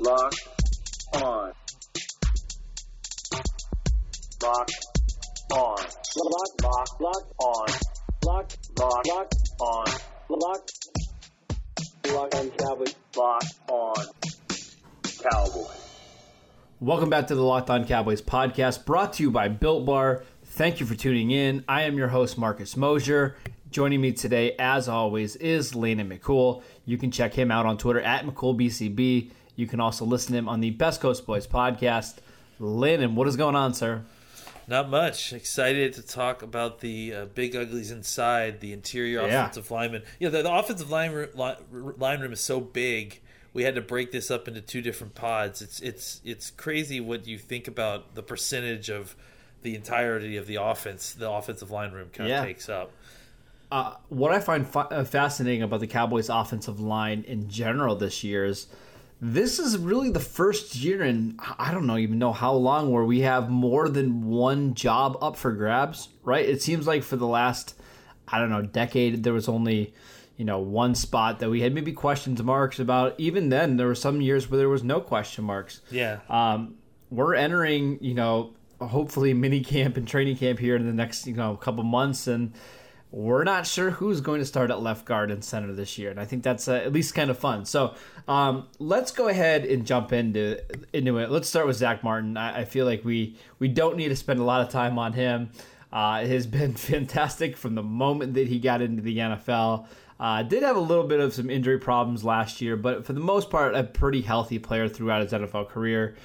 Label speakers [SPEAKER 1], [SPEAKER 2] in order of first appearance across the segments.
[SPEAKER 1] Lock on. Lock on. Lock, lock, lock on. Lock, lock, lock on. Lock, lock on Cowboys. Lock on Cowboys.
[SPEAKER 2] Welcome back to the Locked On Cowboys podcast, brought to you by Built Bar. Thank you for tuning in. I am your host, Marcus Mosher. Joining me today, as always, is Landon McCool. You can check him out on Twitter at McCoolBCB. You can also listen to him on the Best Coast Boys podcast. Landon, what is going on, sir?
[SPEAKER 3] Not much. Excited to talk about the uh, big uglies inside the interior
[SPEAKER 2] Yeah.
[SPEAKER 3] offensive lineman. Yeah, the, the offensive line room, line room is so big. We had to break this up into two different pods. It's it's it's crazy what you think about the percentage of the entirety of the offense the offensive line room kind
[SPEAKER 2] Yeah.
[SPEAKER 3] of takes up.
[SPEAKER 2] Uh, what I find fa- uh, fascinating about the Cowboys' offensive line in general this year is this is really the first year in I don't know even know how long where we have more than one job up for grabs. Right? It seems like for the last I don't know decade there was only you know one spot that we had maybe questions marks about. Even then, there were some years where there was no question marks.
[SPEAKER 3] Yeah.
[SPEAKER 2] Um, we're entering, you know, hopefully mini camp and training camp here in the next, you know, couple months, and we're not sure who's going to start at left guard and center this year, and I think that's uh, at least kind of fun. So um, let's go ahead and jump into into it. Let's start with Zack Martin. I, I feel like we we don't need to spend a lot of time on him. Uh, it has been fantastic from the moment that he got into the NFL. Uh, did have a little bit of some injury problems last year, but for the most part, a pretty healthy player throughout his NFL career.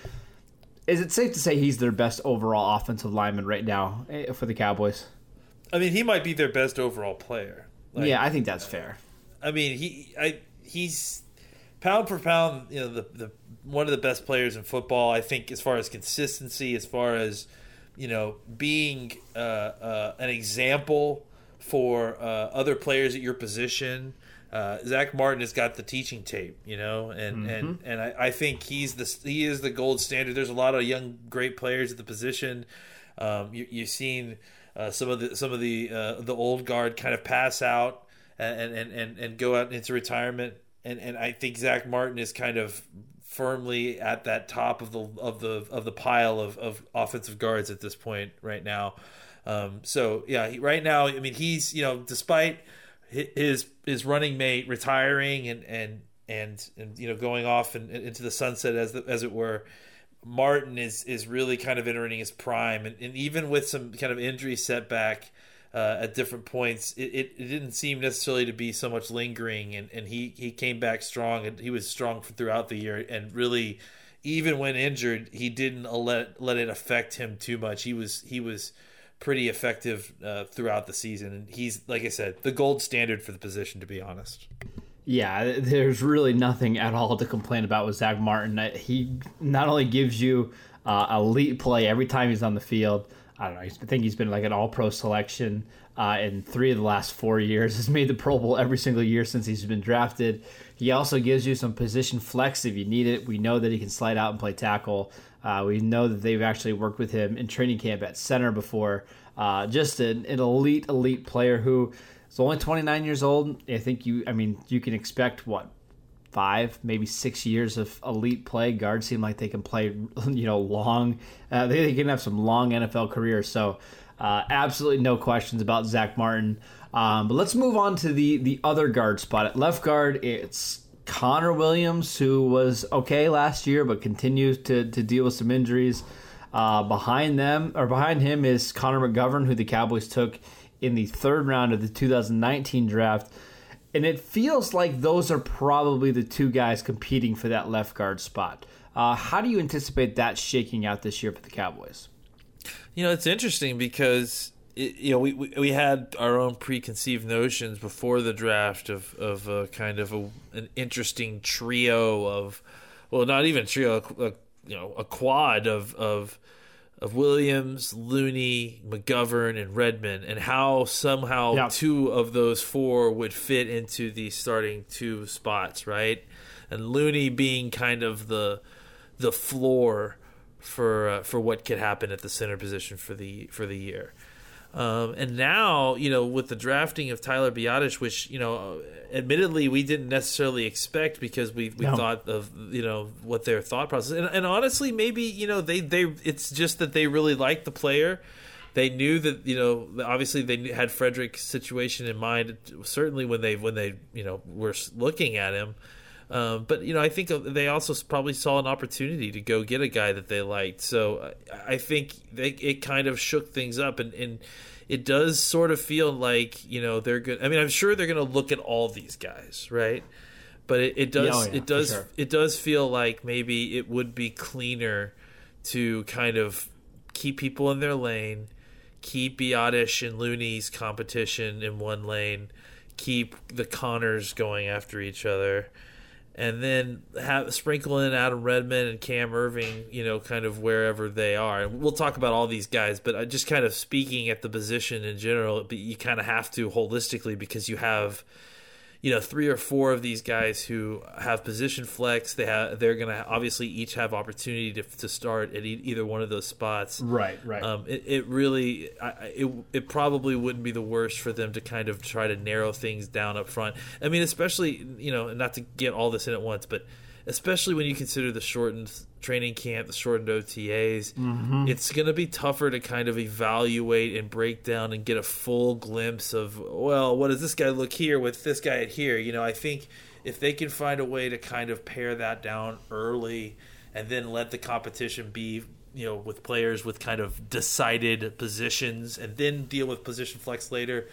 [SPEAKER 2] Is it safe to say he's their best overall offensive lineman right now eh, for the Cowboys?
[SPEAKER 3] I mean, he might be their best overall player. Like,
[SPEAKER 2] yeah, I think that's fair.
[SPEAKER 3] I mean, he I he's pound for pound, you know, the the one of the best players in football. I think as far as consistency, as far as you know, being uh, uh, an example for uh, other players at your position. Uh, Zack Martin has got the teaching tape, you know, and and and I, I think he's the he is the gold standard. There's a lot of young great players at the position. Um, you, you've seen uh, some of the some of the uh, the old guard kind of pass out and and, and, and go out into retirement, and and I think Zack Martin is kind of firmly at that top of the of the of the pile of, of offensive guards at this point right now. Um, so yeah, he, right now, I mean, he's you know, despite his his running mate retiring and and and, and you know going off and, and into the sunset as the, as it were, Martin is is really kind of entering his prime, and, and even with some kind of injury setback. Uh, at different points, it, it, it didn't seem necessarily to be so much lingering, and, and he, he came back strong, and he was strong throughout the year, and really, even when injured, he didn't let let it affect him too much. He was he was pretty effective uh, throughout the season, and he's like I said, the gold standard for the position. To be honest,
[SPEAKER 2] Yeah, there's really nothing at all to complain about with Zack Martin. Uh, He not only gives you uh, elite play every time he's on the field. I don't know. I think he's been like an All-Pro selection uh, in three of the last four years. Has made the Pro Bowl every single year since he's been drafted. He also gives you some position flex if you need it. We know that he can slide out and play tackle. Uh, we know that they've actually worked with him in training camp at center before. Uh, just an, an elite, elite player who is only 29 years old. I think you. I mean, you can expect what five, maybe six years of elite play. Guards seem like they can play, you know, long. Uh, they, they can have some long NFL careers. So, uh, absolutely no questions about Zack Martin. Um, but let's move on to the the other guard spot at left guard. It's Connor Williams, who was okay last year, but continues to to deal with some injuries. Uh, behind them or behind him is Connor McGovern, who the Cowboys took in the third round of the 2019 draft. And it feels like those are probably the two guys competing for that left guard spot. Uh, how do you anticipate that shaking out this year for the Cowboys?
[SPEAKER 3] you know it's interesting because it, you know we, we we had our own preconceived notions before the draft of of a kind of a, an interesting trio of well not even trio a, a, you know a quad of of of Williams, Looney, McGovern, and Redmond, and how somehow
[SPEAKER 2] Yeah.
[SPEAKER 3] two of those four would fit into the starting two spots, right? And Looney being kind of the the floor for uh, for what could happen at the center position for the for the year. Um, and now, you know, with the drafting of Tyler Biadasz, which you know, admittedly we didn't necessarily expect because we we
[SPEAKER 2] No.
[SPEAKER 3] thought of you know what their thought process, and, and honestly, maybe you know they they it's just that they really liked the player. They knew that you know obviously they had Frederick's situation in mind. Certainly when they when they you know were looking at him. Um, but you know, I think they also probably saw an opportunity to go get a guy that they liked. So I, I think they, it kind of shook things up, and, and it does sort of feel like you know they're good. I mean, I'm sure they're going to look at all these guys, right? But it, it does
[SPEAKER 2] oh yeah,
[SPEAKER 3] it does
[SPEAKER 2] sure.
[SPEAKER 3] it does feel like maybe it would be cleaner to kind of keep people in their lane, keep Biadasz and Looney's competition in one lane, keep the Connors going after each other, and then have sprinkle in Adam Redmond and Cam Erving, you know, kind of wherever they are. And we'll talk about all these guys, but uh, just kind of speaking at the position in general, but you kind of have to holistically because you have you know three or four of these guys who have position flex. They have they're going to obviously each have opportunity to, to start at e- either one of those spots.
[SPEAKER 2] Right, right.
[SPEAKER 3] Um, it, it really I, it it probably wouldn't be the worst for them to kind of try to narrow things down up front. I mean, especially you know, not to get all this in at once, but especially when you consider the shortened training camp, the shortened OTAs, mm-hmm. it's going to be tougher to kind of evaluate and break down and get a full glimpse of well, what does this guy look here with this guy at here? You know, I think if they can find a way to kind of pare that down early and then let the competition be you know with players with kind of decided positions and then deal with position flex later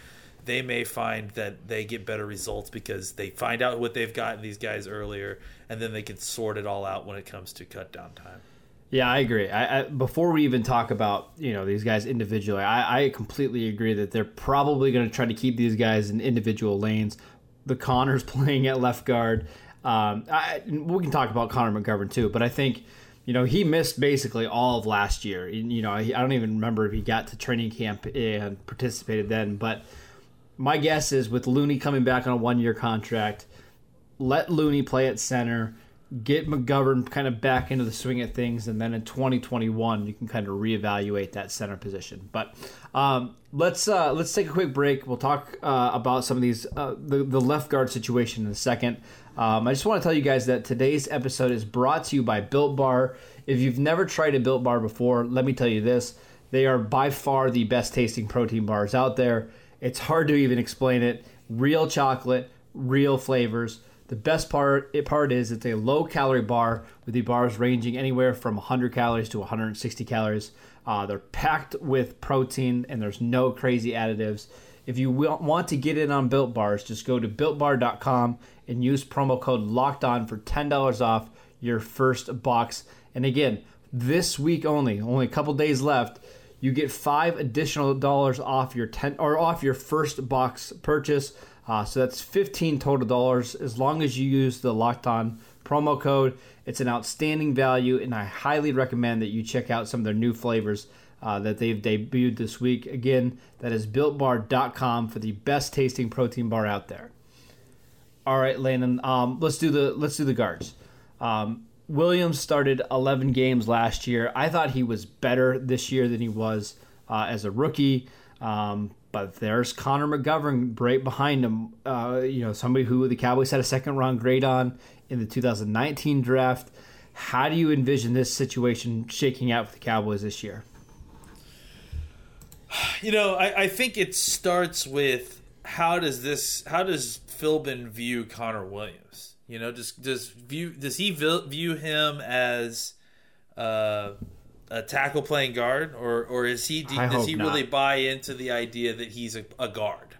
[SPEAKER 3] they may find that they get better results because they find out what they've gotten these guys earlier and then they can sort it all out when it comes to cut down time
[SPEAKER 2] Yeah, I agree. I, I, before we even talk about you know these guys individually, I, I completely agree that they're probably going to try to keep these guys in individual lanes. The Connors playing at left guard. Um, we can talk about Connor McGovern too, but I think you know he missed basically all of last year. You know, I don't even remember if he got to training camp and participated then. But my guess is with Looney coming back on a one-year contract, let Looney play at center, get McGovern kind of back into the swing of things, and then in 2021 you can kind of reevaluate that center position. But um, let's uh, let's take a quick break. We'll talk uh, about some of these uh, the the left guard situation in a second. Um, I just want to tell you guys that today's episode is brought to you by Built Bar. If you've never tried a Built Bar before, let me tell you this: they are by far the best tasting protein bars out there. It's hard to even explain it. Real chocolate, real flavors. The best part part is it's a low calorie bar with the bars ranging anywhere from 100 calories to 160 calories. Uh, they're packed with protein and there's no crazy additives. If you want to get in on Built Bars, just go to builtbar.com and use promo code Locked On for $10 off your first box. And again, this week only, only a couple days left, you get five additional dollars off your ten or off your first box purchase. Uh, so that's 15 total dollars as long as you use the locked on promo code. It's an outstanding value, and I highly recommend that you check out some of their new flavors uh, that they've debuted this week. Again, that is builtbar.com for the best tasting protein bar out there. All right, Landon, um, let's do the let's do the guards. Um, Williams started 11 games last year. I thought he was better this year than he was uh, as a rookie. Um, but there's Connor McGovern right behind him. Uh, you know, somebody who the Cowboys had a second round grade on in the 2019 draft. How do you envision this situation shaking out for the Cowboys this year?
[SPEAKER 3] you know I, I think it starts with how does this how does philbin view connor williams you know does does view does he view him as uh, a tackle playing guard or or is he
[SPEAKER 2] I
[SPEAKER 3] does he
[SPEAKER 2] not.
[SPEAKER 3] really buy into the idea that he's a, a guard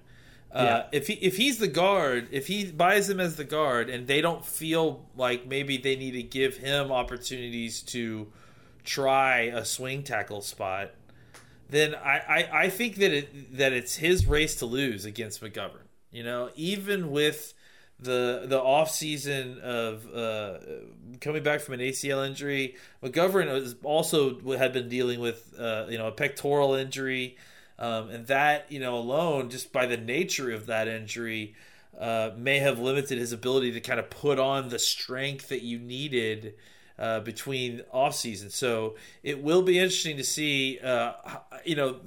[SPEAKER 3] uh,
[SPEAKER 2] Yeah.
[SPEAKER 3] if he if he's the guard, if he buys him as the guard, and they don't feel like maybe they need to give him opportunities to try a swing tackle spot, then I, I, I think that it that it's his race to lose against McGovern. You know, even with the the off season of uh, coming back from an ACL injury, McGovern also had been dealing with uh, you know a pectoral injury, um, and that you know alone just by the nature of that injury. Uh, may have limited his ability to kind of put on the strength that you needed uh, between off season. So it will be interesting to see. Uh, you know,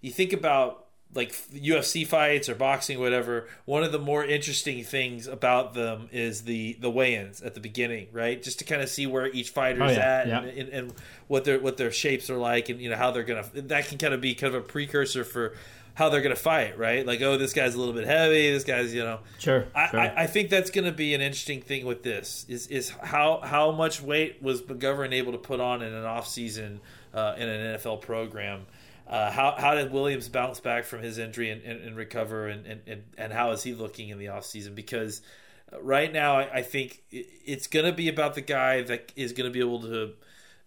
[SPEAKER 3] you think about like UFC fights or boxing, whatever. One of the more interesting things about them is the the weigh-ins at the beginning, right? Just to kind of see where each fighter's
[SPEAKER 2] Oh, yeah,
[SPEAKER 3] at
[SPEAKER 2] yeah.
[SPEAKER 3] And, and, and what their what their shapes are like, and you know how they're gonna. That can kind of be kind of a precursor for how they're gonna fight, right? Like, oh, this guy's a little bit heavy. This guy's, you know,
[SPEAKER 2] Sure.
[SPEAKER 3] I,
[SPEAKER 2] sure.
[SPEAKER 3] I, I think that's going to be an interesting thing with this is is how how much weight was McGovern able to put on in an off season uh, in an NFL program. Uh, how how did Williams bounce back from his injury and, and, and recover, and, and, and, how is he looking in the offseason? Because uh, right now, I, I think it's going to be about the guy that is going to be able to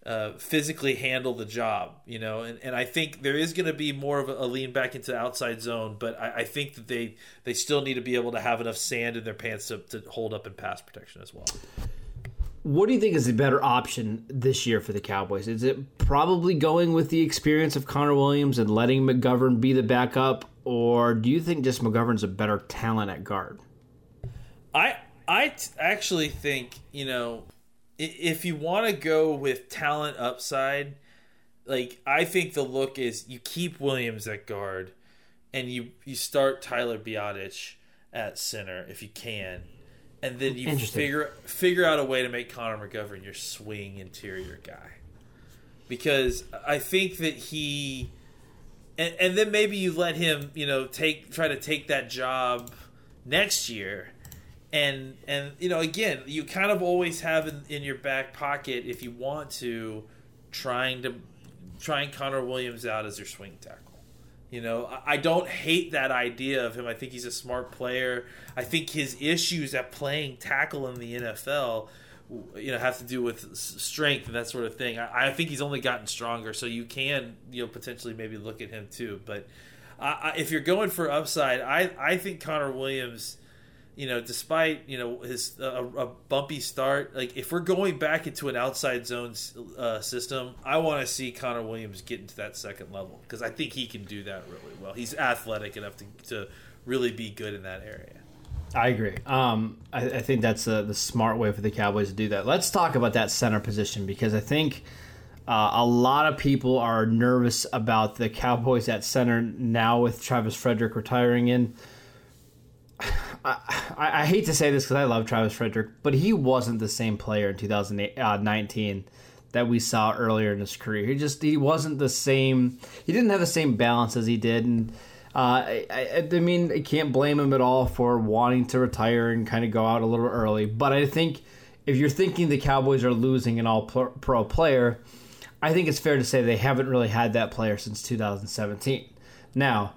[SPEAKER 3] uh, physically handle the job, you know, and, and I think there is going to be more of a, lean back into the outside zone, but I, I think that they they still need to be able to have enough sand in their pants to, to hold up in pass protection as well.
[SPEAKER 2] What do you think is the better option this year for the Cowboys? Is it probably going with the experience of Connor Williams and letting McGovern be the backup, or do you think just McGovern's a better talent at guard?
[SPEAKER 3] I I t- actually think you know if you want to go with talent upside, like I think the look is you keep Williams at guard, and you you start Tyler Biadasz at center if you can, and then you figure figure out a way to make Connor McGovern your swing interior guy, because I think that he. And, and then maybe you let him, you know, take try to take that job next year, and and you know again you kind of always have in, in your back pocket if you want to trying to trying Connor Williams out as your swing tackle. You know, I- don't hate that idea of him. I think he's a smart player. I think his issues at playing tackle in the NFL, you know, have to do with strength and that sort of thing. I, think he's only gotten stronger, so you can, you know, potentially maybe look at him too. But uh, I, if you're going for upside, I, I think Connor Williams you know, despite you know his uh, a bumpy start, like if we're going back into an outside zone uh, system, I want to see Connor Williams get into that second level because I think he can do that really well. He's athletic enough to, to really be good in that area.
[SPEAKER 2] I agree. Um, I, I think that's the the smart way for the Cowboys to do that. Let's talk about that center position because I think uh, a lot of people are nervous about the Cowboys at center now with Travis Frederick retiring in. I, I, hate to say this because I love Travis Frederick, but he wasn't the same player in 2019 that we saw earlier in his career. He just he wasn't the same. He didn't have the same balance as he did, and uh, I, I, mean I can't blame him at all for wanting to retire and kind of go out a little early. But I think if you're thinking the Cowboys are losing an All Pro player, I think it's fair to say they haven't really had that player since 2017. Now.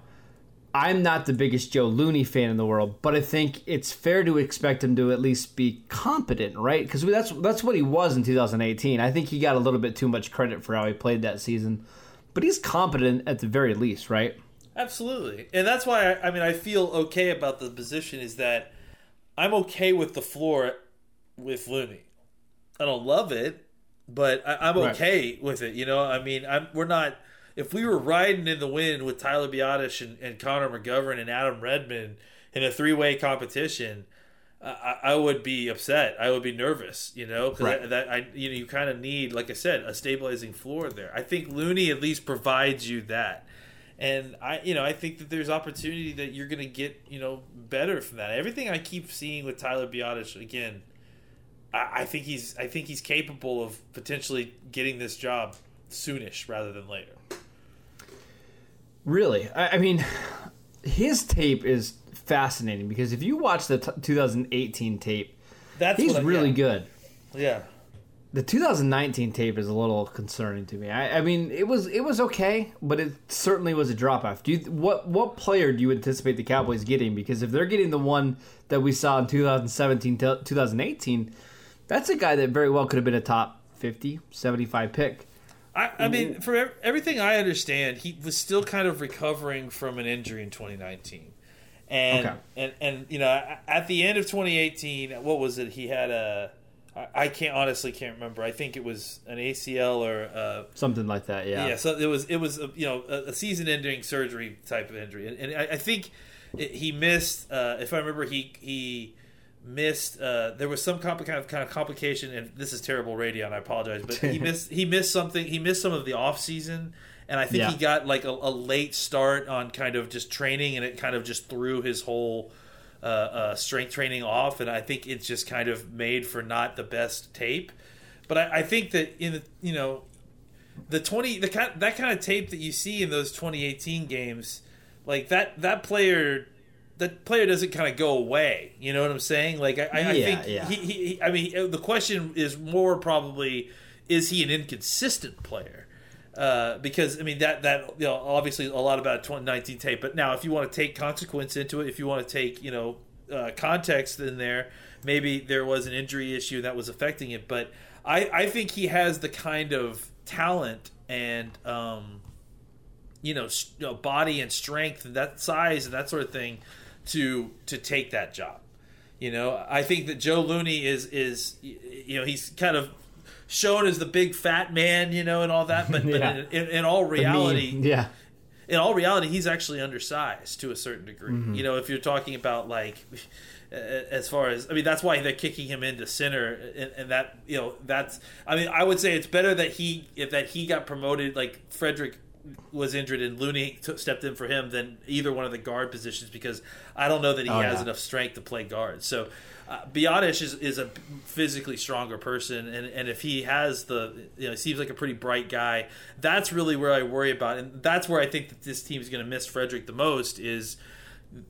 [SPEAKER 2] I'm not the biggest Joe Looney fan in the world, but I think it's fair to expect him to at least be competent, right? Because that's that's what he was in 2018. I think he got a little bit too much credit for how he played that season, but he's competent at the very least, right?
[SPEAKER 3] Absolutely, and that's why I, I mean I feel okay about the position is that I'm okay with the floor with Looney. I don't love it, but I, I'm
[SPEAKER 2] Right.
[SPEAKER 3] okay with it. You know, I mean, I'm we're not. If we were riding in the wind with Tyler Biadasz and, and Connor McGovern and Adam Redmond in a three way competition, I, I would be upset. I would be nervous. You know, because
[SPEAKER 2] Right.
[SPEAKER 3] that, I you know you kind of need, like I said, a stabilizing floor there. I think Looney at least provides you that. And I, you know, I think that there's opportunity that you're going to get, you know, better from that. Everything I keep seeing with Tyler Biadasz, again, I, I think he's, I think he's capable of potentially getting this job soonish rather than later.
[SPEAKER 2] Really, I, I mean, his tape is fascinating because if you watch the t- 2018 tape,
[SPEAKER 3] That's
[SPEAKER 2] he's
[SPEAKER 3] I-
[SPEAKER 2] really
[SPEAKER 3] yeah.
[SPEAKER 2] good.
[SPEAKER 3] Yeah,
[SPEAKER 2] The 2019 tape is a little concerning to me. I, I mean, it was it was okay, but it certainly was a drop off. Do you what what player do you anticipate the Cowboys getting? Because if they're getting the one that we saw in 2017 to 2018, that's a guy that very well could have been a top 50, 75 pick.
[SPEAKER 3] I, I mean, for ev- everything I understand, he was still kind of recovering from an injury in 2019, and
[SPEAKER 2] Okay.
[SPEAKER 3] and and you know, at the end of 2018, what was it? He had a, I- can't honestly can't remember. I think it was an ACL or uh,
[SPEAKER 2] Something like that, yeah.
[SPEAKER 3] yeah. So it was it was a, you know a, a season-ending surgery type of injury, and, and I, I think it, he missed. Uh, if I remember, he he missed. Uh, there was some compli- kind of kind of complication, and this is terrible radio, and I apologize, but he missed he missed something. He missed some of the off season, and I think
[SPEAKER 2] Yeah.
[SPEAKER 3] he got like a, a late start on kind of just training, and it kind of just threw his whole uh, uh, strength training off, and I think it's just kind of made for not the best tape. But I, I think that in the you know the twenty the kind that kind of tape that you see in those 2018 games, like that that player that player doesn't kind of go away. You know what I'm saying? Like I, I, I think
[SPEAKER 2] yeah.
[SPEAKER 3] he, he, he- I mean, the question is more probably is he an inconsistent player? Uh, because I mean that that you know obviously a lot about 2019 tape, but now if you want to take consequence into it, if you want to take you know uh, context in there, maybe there was an injury issue that was affecting it. But I I think he has the kind of talent and um, you know, you know, body and strength and that size and that sort of thing to to take that job. You know, I think that Joe Looney is is you know he's kind of shown as the big fat man, you know, and all that, but,
[SPEAKER 2] Yeah.
[SPEAKER 3] but in, in, in all reality,
[SPEAKER 2] yeah.
[SPEAKER 3] in all reality, he's actually undersized to a certain degree.
[SPEAKER 2] Mm-hmm.
[SPEAKER 3] You know, if you're talking about like, as far as I mean, that's why they're kicking him into center, and, and that you know that's. I mean, I would say it's better that he if that he got promoted like Frederick was injured and Looney t- stepped in for him than either one of the guard positions because I don't know that he
[SPEAKER 2] Oh,
[SPEAKER 3] has
[SPEAKER 2] yeah.
[SPEAKER 3] enough strength to play guard. So. Uh, Biadasz is, is a physically stronger person, and, and if he has the, you know, he seems like a pretty bright guy. That's really where I worry about, and that's where I think that this team is going to miss Frederick the most. Is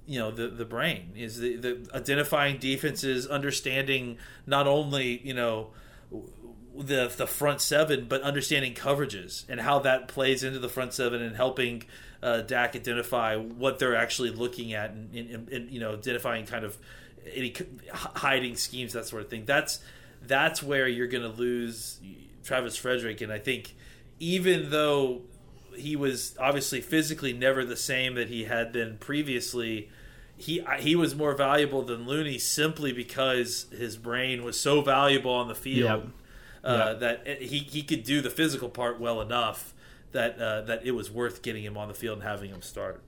[SPEAKER 3] you know the the brain is the, the identifying defenses, understanding not only you know the the front seven, but understanding coverages and how that plays into the front seven and helping uh, Dak identify what they're actually looking at and, and, and you know identifying kind of any hiding schemes that sort of thing. That's that's where you're going to lose Travis Frederick, and I think even though he was obviously physically never the same that he had been previously. He he was more valuable than Looney simply because his brain was so valuable on the field
[SPEAKER 2] Yep.
[SPEAKER 3] Uh,
[SPEAKER 2] Yep.
[SPEAKER 3] that he he could do the physical part well enough that uh, that it was worth getting him on the field and having him start.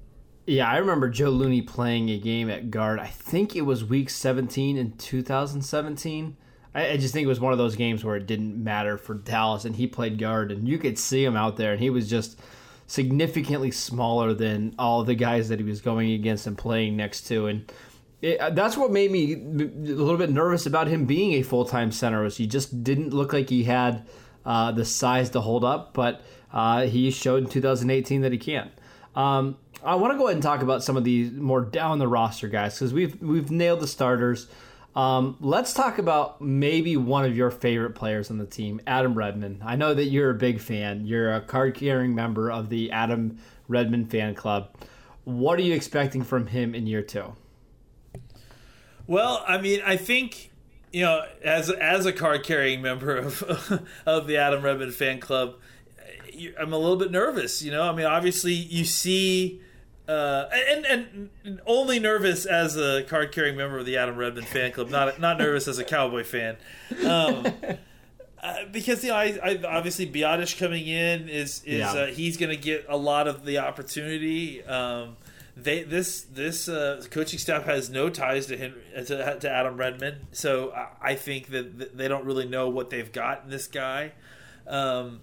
[SPEAKER 2] Yeah, I remember Joe Looney playing a game at guard. I think it was week 17 in 2017. I, I just think it was one of those games where it didn't matter for Dallas, and he played guard, and you could see him out there, and he was just significantly smaller than all the guys that he was going against and playing next to. And it, uh, that's what made me a little bit nervous about him being a full time center. Was he just didn't look like he had uh, the size to hold up, but uh, he showed in 2018 that he can. Um, I want to go ahead and talk about some of these more down the roster guys because we've we've nailed the starters. Um, let's talk about maybe one of your favorite players on the team, Adam Redmond. I know that you're a big fan. You're a card carrying member of the Adam Redmond fan club. What are you expecting from him in year two?
[SPEAKER 3] Well, I mean, I think you know, as as a card carrying member of of the Adam Redmond fan club, I'm a little bit nervous. You know, I mean, obviously you see. Uh, and and only nervous as a card carrying member of the Adam Redmond fan club, not not nervous as a Cowboy fan, um, uh, because you know I, I obviously Biadasz coming in is is
[SPEAKER 2] Yeah.
[SPEAKER 3] uh, he's going to get a lot of the opportunity. Um, they this this uh, coaching staff has no ties to him to, to Adam Redmond, so I, I think that they don't really know what they've got in this guy. Um,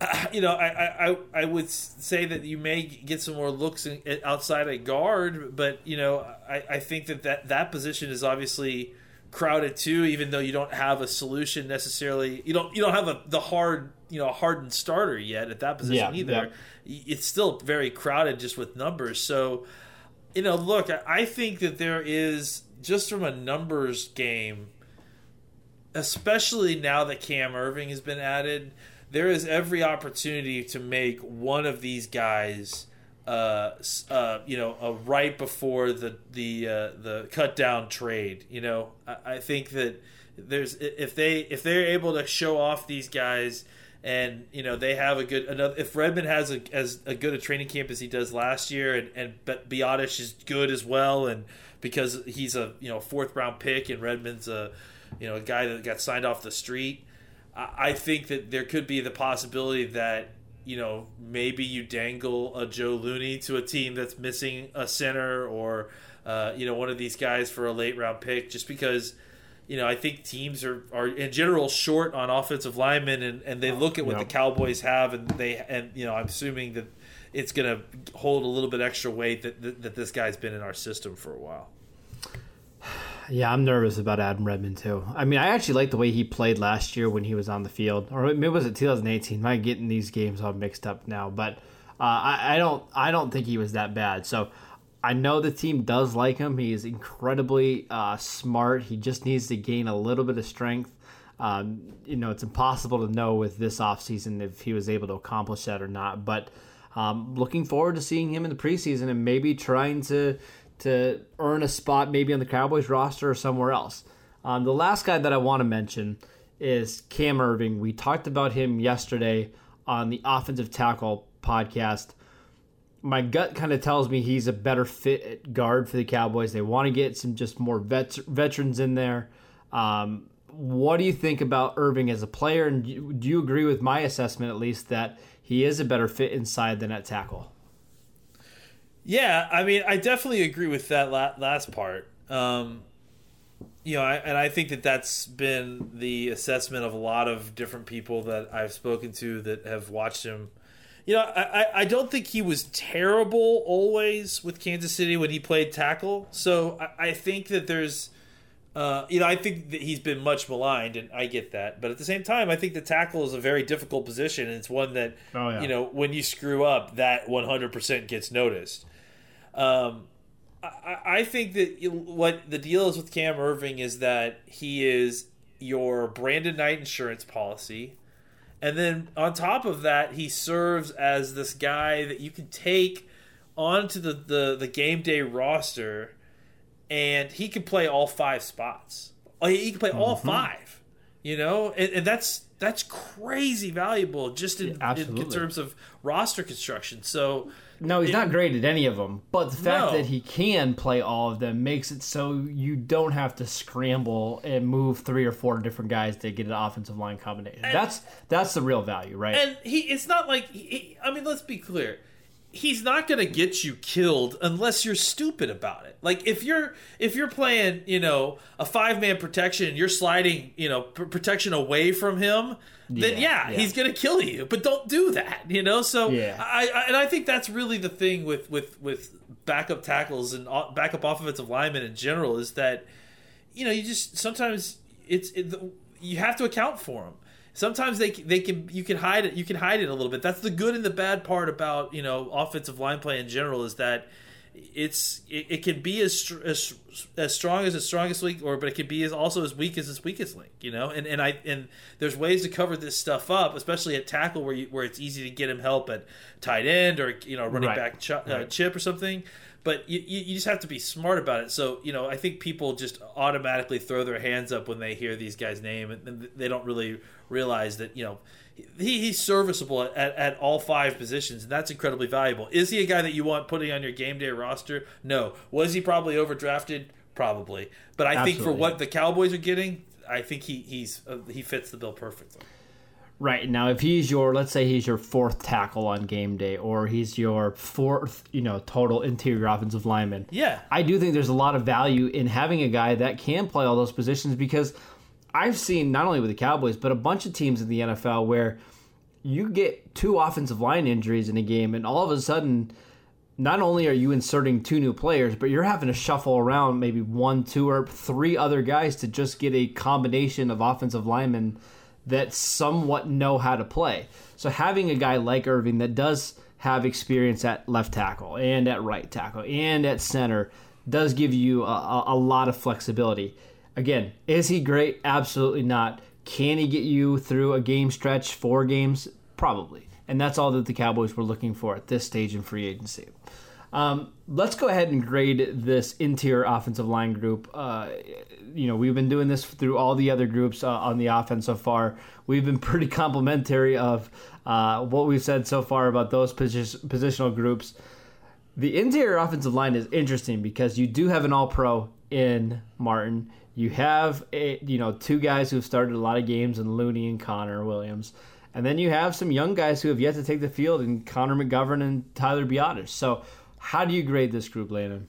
[SPEAKER 3] you know, I, I, I- would say that you may get some more looks in, outside a guard, but you know, I, I think that, that that position is obviously crowded too. Even though you don't have a solution necessarily, you don't you don't have a the hard you know hardened starter yet at that position
[SPEAKER 2] Yeah,
[SPEAKER 3] either. It's still very crowded just with numbers. So, you know, look, I, think that there is just from a numbers game especially now that Cam Erving has been added, there is every opportunity to make one of these guys, uh, uh, you know, uh, right before the the uh, the cut down trade. You know, I, I think that there's if they if they're able to show off these guys. And you know they have a good another. If Redmond has a as a good a training camp as he does last year, and and but Biadasz is good as well, and because he's a you know fourth round pick, and Redmond's a you know, a guy that got signed off the street. I I think that there could be the possibility that you know maybe you dangle a Joe Looney to a team that's missing a center or uh, you know one of these guys for a late round pick, just because you know, I think teams are, are in general short on offensive linemen, and, and they look at what
[SPEAKER 2] Yep.
[SPEAKER 3] the Cowboys have, and they and you know, I'm assuming that it's going to hold a little bit extra weight that, that that this guy's been in our system for a while.
[SPEAKER 2] Yeah, I'm nervous about Adam Redmond too. I mean, I actually like the way he played last year when he was on the field, or maybe was it 2018? I'm getting these games all mixed up now, but uh, I, I don't, I don't think he was that bad. So I know the team does like him. He is incredibly uh, smart. He just needs to gain a little bit of strength. Um, you know, it's impossible to know with this offseason if he was able to accomplish that or not. But um, looking forward to seeing him in the preseason and maybe trying to to earn a spot maybe on the Cowboys roster or somewhere else. Um, the last guy that I want to mention is Cam Erving. We talked about him yesterday on the offensive tackle podcast. My gut kind of tells me he's a better fit at guard for the Cowboys. They want to get some just more vets, veterans in there. Um, what do you think about Erving as a player? And do you, agree with my assessment, at least, that he is a better fit inside than at tackle?
[SPEAKER 3] Yeah, I mean, I definitely agree with that la- last part. Um, you know, I, and I think that that's been the assessment of a lot of different people that I've spoken to that have watched him. You know, I, I- don't think he was terrible always with Kansas City when he played tackle. So I, I think that there's, uh, you know, I think that he's been much maligned, and I get that. But at the same time, I think the tackle is a very difficult position, and it's one that,
[SPEAKER 2] Oh, yeah.
[SPEAKER 3] you know, when you screw up, that 100% gets noticed. Um, I, I think that what the deal is with Cam Erving is that he is your Brandon Knight insurance policy. And then on top of that, he serves as this guy that you can take onto the, the, the game day roster and he can play all five spots. Oh, he can play all mm-hmm. five, you know, and, and that's that's crazy valuable just in, in, in terms of roster construction. So
[SPEAKER 2] No, he's not great at any of them. But the fact
[SPEAKER 3] No.
[SPEAKER 2] that he can play all of them makes it so you don't have to scramble and move three or four different guys to get an offensive line combination. that's that's the real value, right?
[SPEAKER 3] and he it's not like he- I mean let's be clear he's not going to get you killed unless you're stupid about it like if you're if you're playing you know a five man protection and you're sliding you know pr- protection away from him then
[SPEAKER 2] Yeah,
[SPEAKER 3] yeah,
[SPEAKER 2] yeah.
[SPEAKER 3] he's going to kill you but don't do that you know so
[SPEAKER 2] Yeah.
[SPEAKER 3] I, I and I think that's really the thing with with with backup tackles and o- backup offensive linemen in general is that you know, you just sometimes it's it, you have to account for them. Sometimes they they can you can hide it you can hide it a little bit. That's the good and the bad part about you know offensive line play in general is that it's it, it can be as, as as strong as its strongest link, or but it can be as also as weak as its weakest link. You know, and and I and there's ways to cover this stuff up, especially at tackle where you, where it's easy to get him help at tight end or you know running
[SPEAKER 2] Right.
[SPEAKER 3] back ch- uh, chip or something. But you, you you just have to be smart about it. So you know, I think people just automatically throw their hands up when they hear these guys' name, and they don't really realize that you know he, he's serviceable at, at, all five positions, and that's incredibly valuable. Is he a guy that you want putting on your game day roster? No. Was he probably overdrafted? Probably. But I think for what the Cowboys are getting, I think he he's uh, he fits the bill perfectly.
[SPEAKER 2] Right now, if he's your, let's say he's your fourth tackle on game day, or he's your fourth, you know, total interior offensive lineman.
[SPEAKER 3] Yeah.
[SPEAKER 2] I do think there's a lot of value in having a guy that can play all those positions because I've seen not only with the Cowboys but a bunch of teams in the NFL where you get two offensive line injuries in a game, and all of a sudden, not only are you inserting two new players, but you're having to shuffle around maybe one, two, or three other guys to just get a combination of offensive linemen that somewhat know how to play. So having a guy like Erving that does have experience at left tackle and at right tackle and at center does give you a, a, lot of flexibility. Again, is he great? Absolutely not. Can he get you through a game stretch, four games? Probably. And that's all that the Cowboys were looking for at this stage in free agency. Um, let's go ahead and grade this interior offensive line group. Uh, you know, we've been doing this through all the other groups uh, on the offense so far. We've been pretty complimentary of uh, what we've said so far about those posi- positional groups. The interior offensive line is interesting because you do have an All Pro in Martin. You have a, you know two guys who have started a lot of games in Looney and Connor Williams, and then you have some young guys who have yet to take the field in Connor McGovern and Tyler Biadasz. So, how do you grade this group, Landon?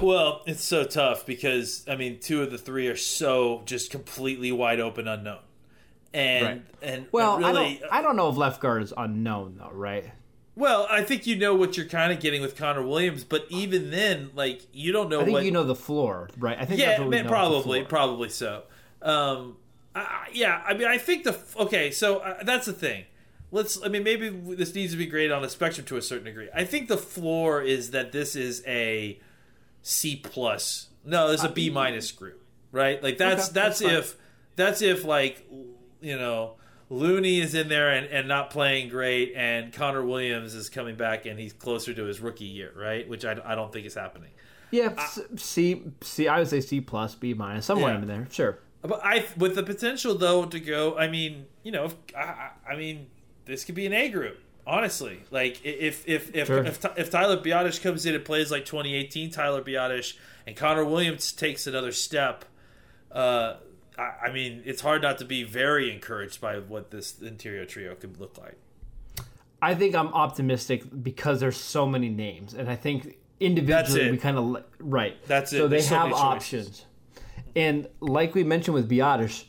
[SPEAKER 3] Well, it's so tough because I mean, two of the three are so just completely wide open unknown, and
[SPEAKER 2] Right.
[SPEAKER 3] and
[SPEAKER 2] Well,
[SPEAKER 3] and
[SPEAKER 2] I don't. I don't know if left guard is unknown though, right?
[SPEAKER 3] well, I think you know what you're kind of getting with Connor Williams, but even then, like you don't know
[SPEAKER 2] I think
[SPEAKER 3] what
[SPEAKER 2] you know the floor, right? I think
[SPEAKER 3] yeah,
[SPEAKER 2] that's what we
[SPEAKER 3] man, probably, probably so. Um, I- yeah, I mean, I think the okay. So uh, that's the thing. Let's. I mean, maybe this needs to be graded on a spectrum to a certain degree. I think the floor is that this is a C plus. No, this is a B minus group, right? Like that's
[SPEAKER 2] Okay,
[SPEAKER 3] that's,
[SPEAKER 2] that's
[SPEAKER 3] if that's if like you know. Looney is in there and, and not playing great, and Connor Williams is coming back and he's closer to his rookie year, right? Which I, I don't think is happening.
[SPEAKER 2] Yeah, C, C. I would say C plus, B minus, somewhere
[SPEAKER 3] Yeah.
[SPEAKER 2] in there. Sure.
[SPEAKER 3] But I, with the potential though to go, I mean, you know, I I mean, this could be an A group. Honestly, like if if if
[SPEAKER 2] Sure.
[SPEAKER 3] if, if Tyler Biadasz comes in and plays like 2018 Tyler Biadasz, and Connor Williams takes another step, uh, I, I mean, it's hard not to be very encouraged by what this interior trio could look like.
[SPEAKER 2] I think I'm optimistic because there's so many names, and I think individually we kind of right.
[SPEAKER 3] That's it.
[SPEAKER 2] So they
[SPEAKER 3] There's
[SPEAKER 2] have options, and like we mentioned with Biadasz,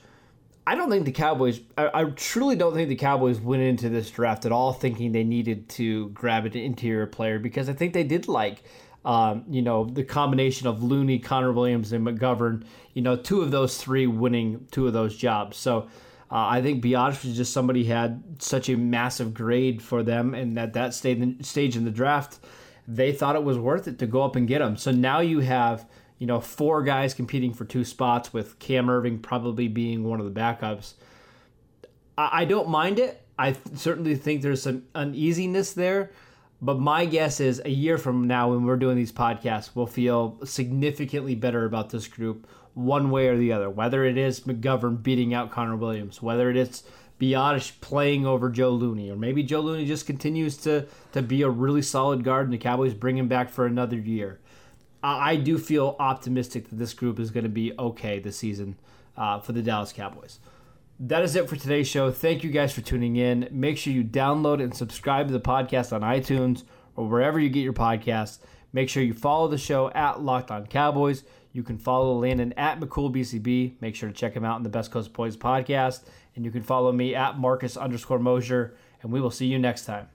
[SPEAKER 2] I don't think the Cowboys. I, I truly don't think the Cowboys went into this draft at all thinking they needed to grab an interior player because I think they did like. Um, you know the combination of Looney, Connor Williams, and McGovern. You know, two of those three winning two of those jobs. So uh, I think Biadasz was just somebody had such a massive grade for them, and at that stage stage in the draft, they thought it was worth it to go up and get him. So now you have you know four guys competing for two spots, with Cam Erving probably being one of the backups. I, I don't mind it. I th- certainly think there's some uneasiness there. But my guess is a year from now, when we're doing these podcasts, we'll feel significantly better about this group, one way or the other. Whether it is McGovern beating out Connor Williams, whether it is Biadasz playing over Joe Looney, or maybe Joe Looney just continues to to be a really solid guard, and the Cowboys bring him back for another year. I, I do feel optimistic that this group is going to be okay this season uh, for the Dallas Cowboys that is it for today's show. Thank you guys for tuning in. Make sure you download and subscribe to the podcast on iTunes or wherever you get your podcasts. Make sure you follow the show at Locked On Cowboys. You can follow Landon at McCoolBCB. Make sure to check him out in the Best Coast Boys podcast. And you can follow me at Marcus underscore Mosher. And we will see you next time.